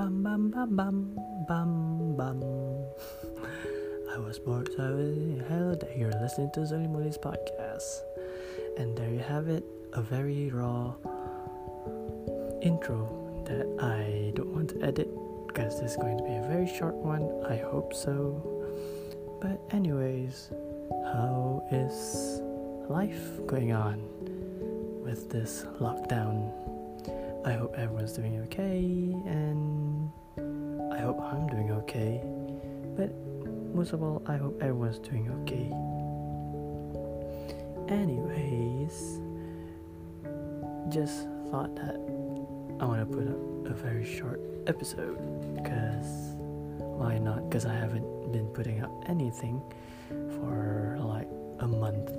Bum bum bum bum. I was bored, so I was hello. You're listening to Zoli Moli's podcast, and there you have it, a very raw intro that I don't want to edit because this is going to be a very short one. I hope so. But anyways, how is life going on with this lockdown? Okay. But most of all, I hope everyone's doing okay. Anyways, just thought that I want to put up a very short episode because why not? Because I haven't been putting up anything for like a month.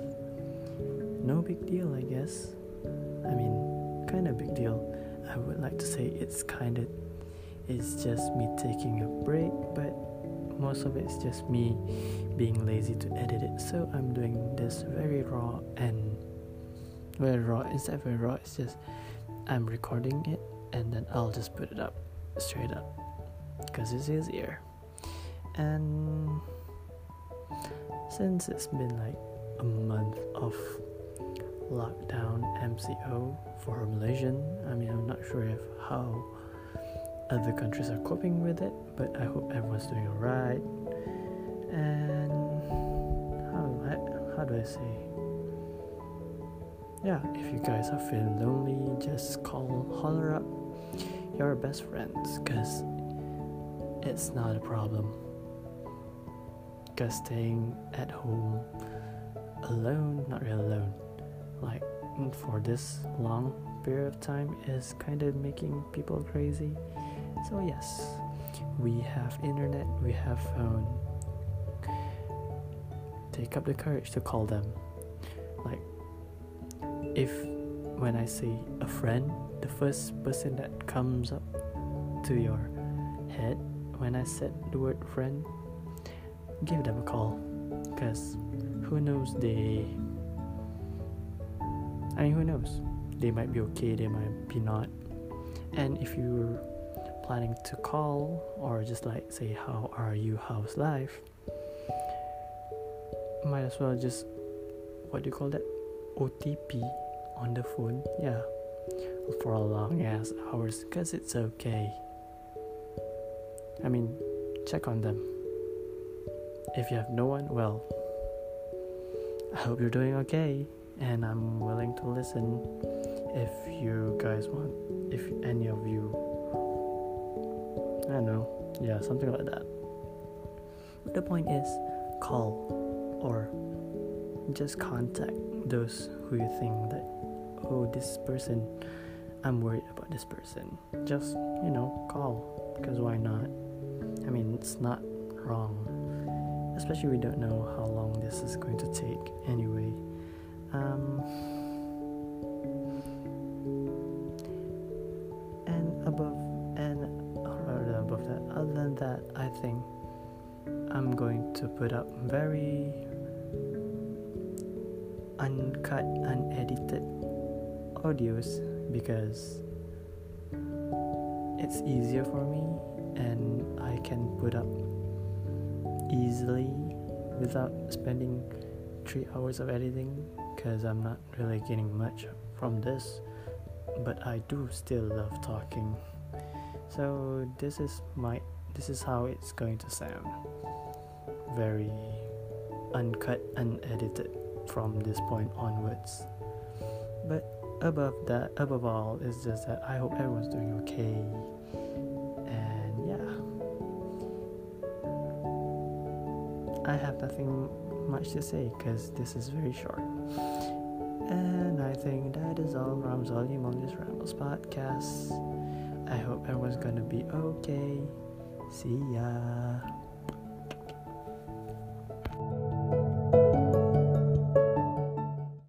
No big deal, I guess. I mean, kind of big deal. I would like to say it's kind of it's just me taking a break, but most of it's just me being lazy to edit it. So I'm doing this very raw and very raw. Instead of very raw, it's just I'm recording it and then I'll just put it up straight up because it's easier. And since it's been like a month of lockdown MCO for Malaysian. I mean, I'm not sure if how other countries are coping with it, but I hope everyone's doing alright. And how how do I say? Yeah, if you guys are feeling lonely, just call, holler up your best friends, cause it's not a problem. Cause staying at home alone, not really alone, like for this long period of time is kind of making people crazy. So yes, we have internet, we have phone. Take up the courage to call them. Like if when I say a friend, the first person that comes up to your head when I said the word friend, give them a call. Because who knows they I mean, who knows? They might be okay, they might be not. And if you're planning to call or just like say, How are you? How's life? Might as well just, what do you call that? OTP on the phone. Yeah. For a long ass hours because it's okay. I mean, check on them. If you have no one, well, I hope you're doing okay and I'm willing to listen if you guys want, if any of you, I don't know, yeah, something like that. But the point is, call or just contact those who you think that, oh, this person, I'm worried about this person. Just, you know, call, because why not? I mean, it's not wrong. Especially we don't know how long this is going to take anyway um, think i'm going to put up very uncut unedited audios because it's easier for me and i can put up easily without spending three hours of editing because I'm not really getting much from this, but I do still love talking. So this is my this is how it's going to sound. Very uncut, unedited from this point onwards. But above that, above all, is just that I hope everyone's doing okay. And yeah, I have nothing much to say because this is very short. And I think that is all from Zoli Moli's Rambles podcast. I hope everyone's gonna be okay. See ya.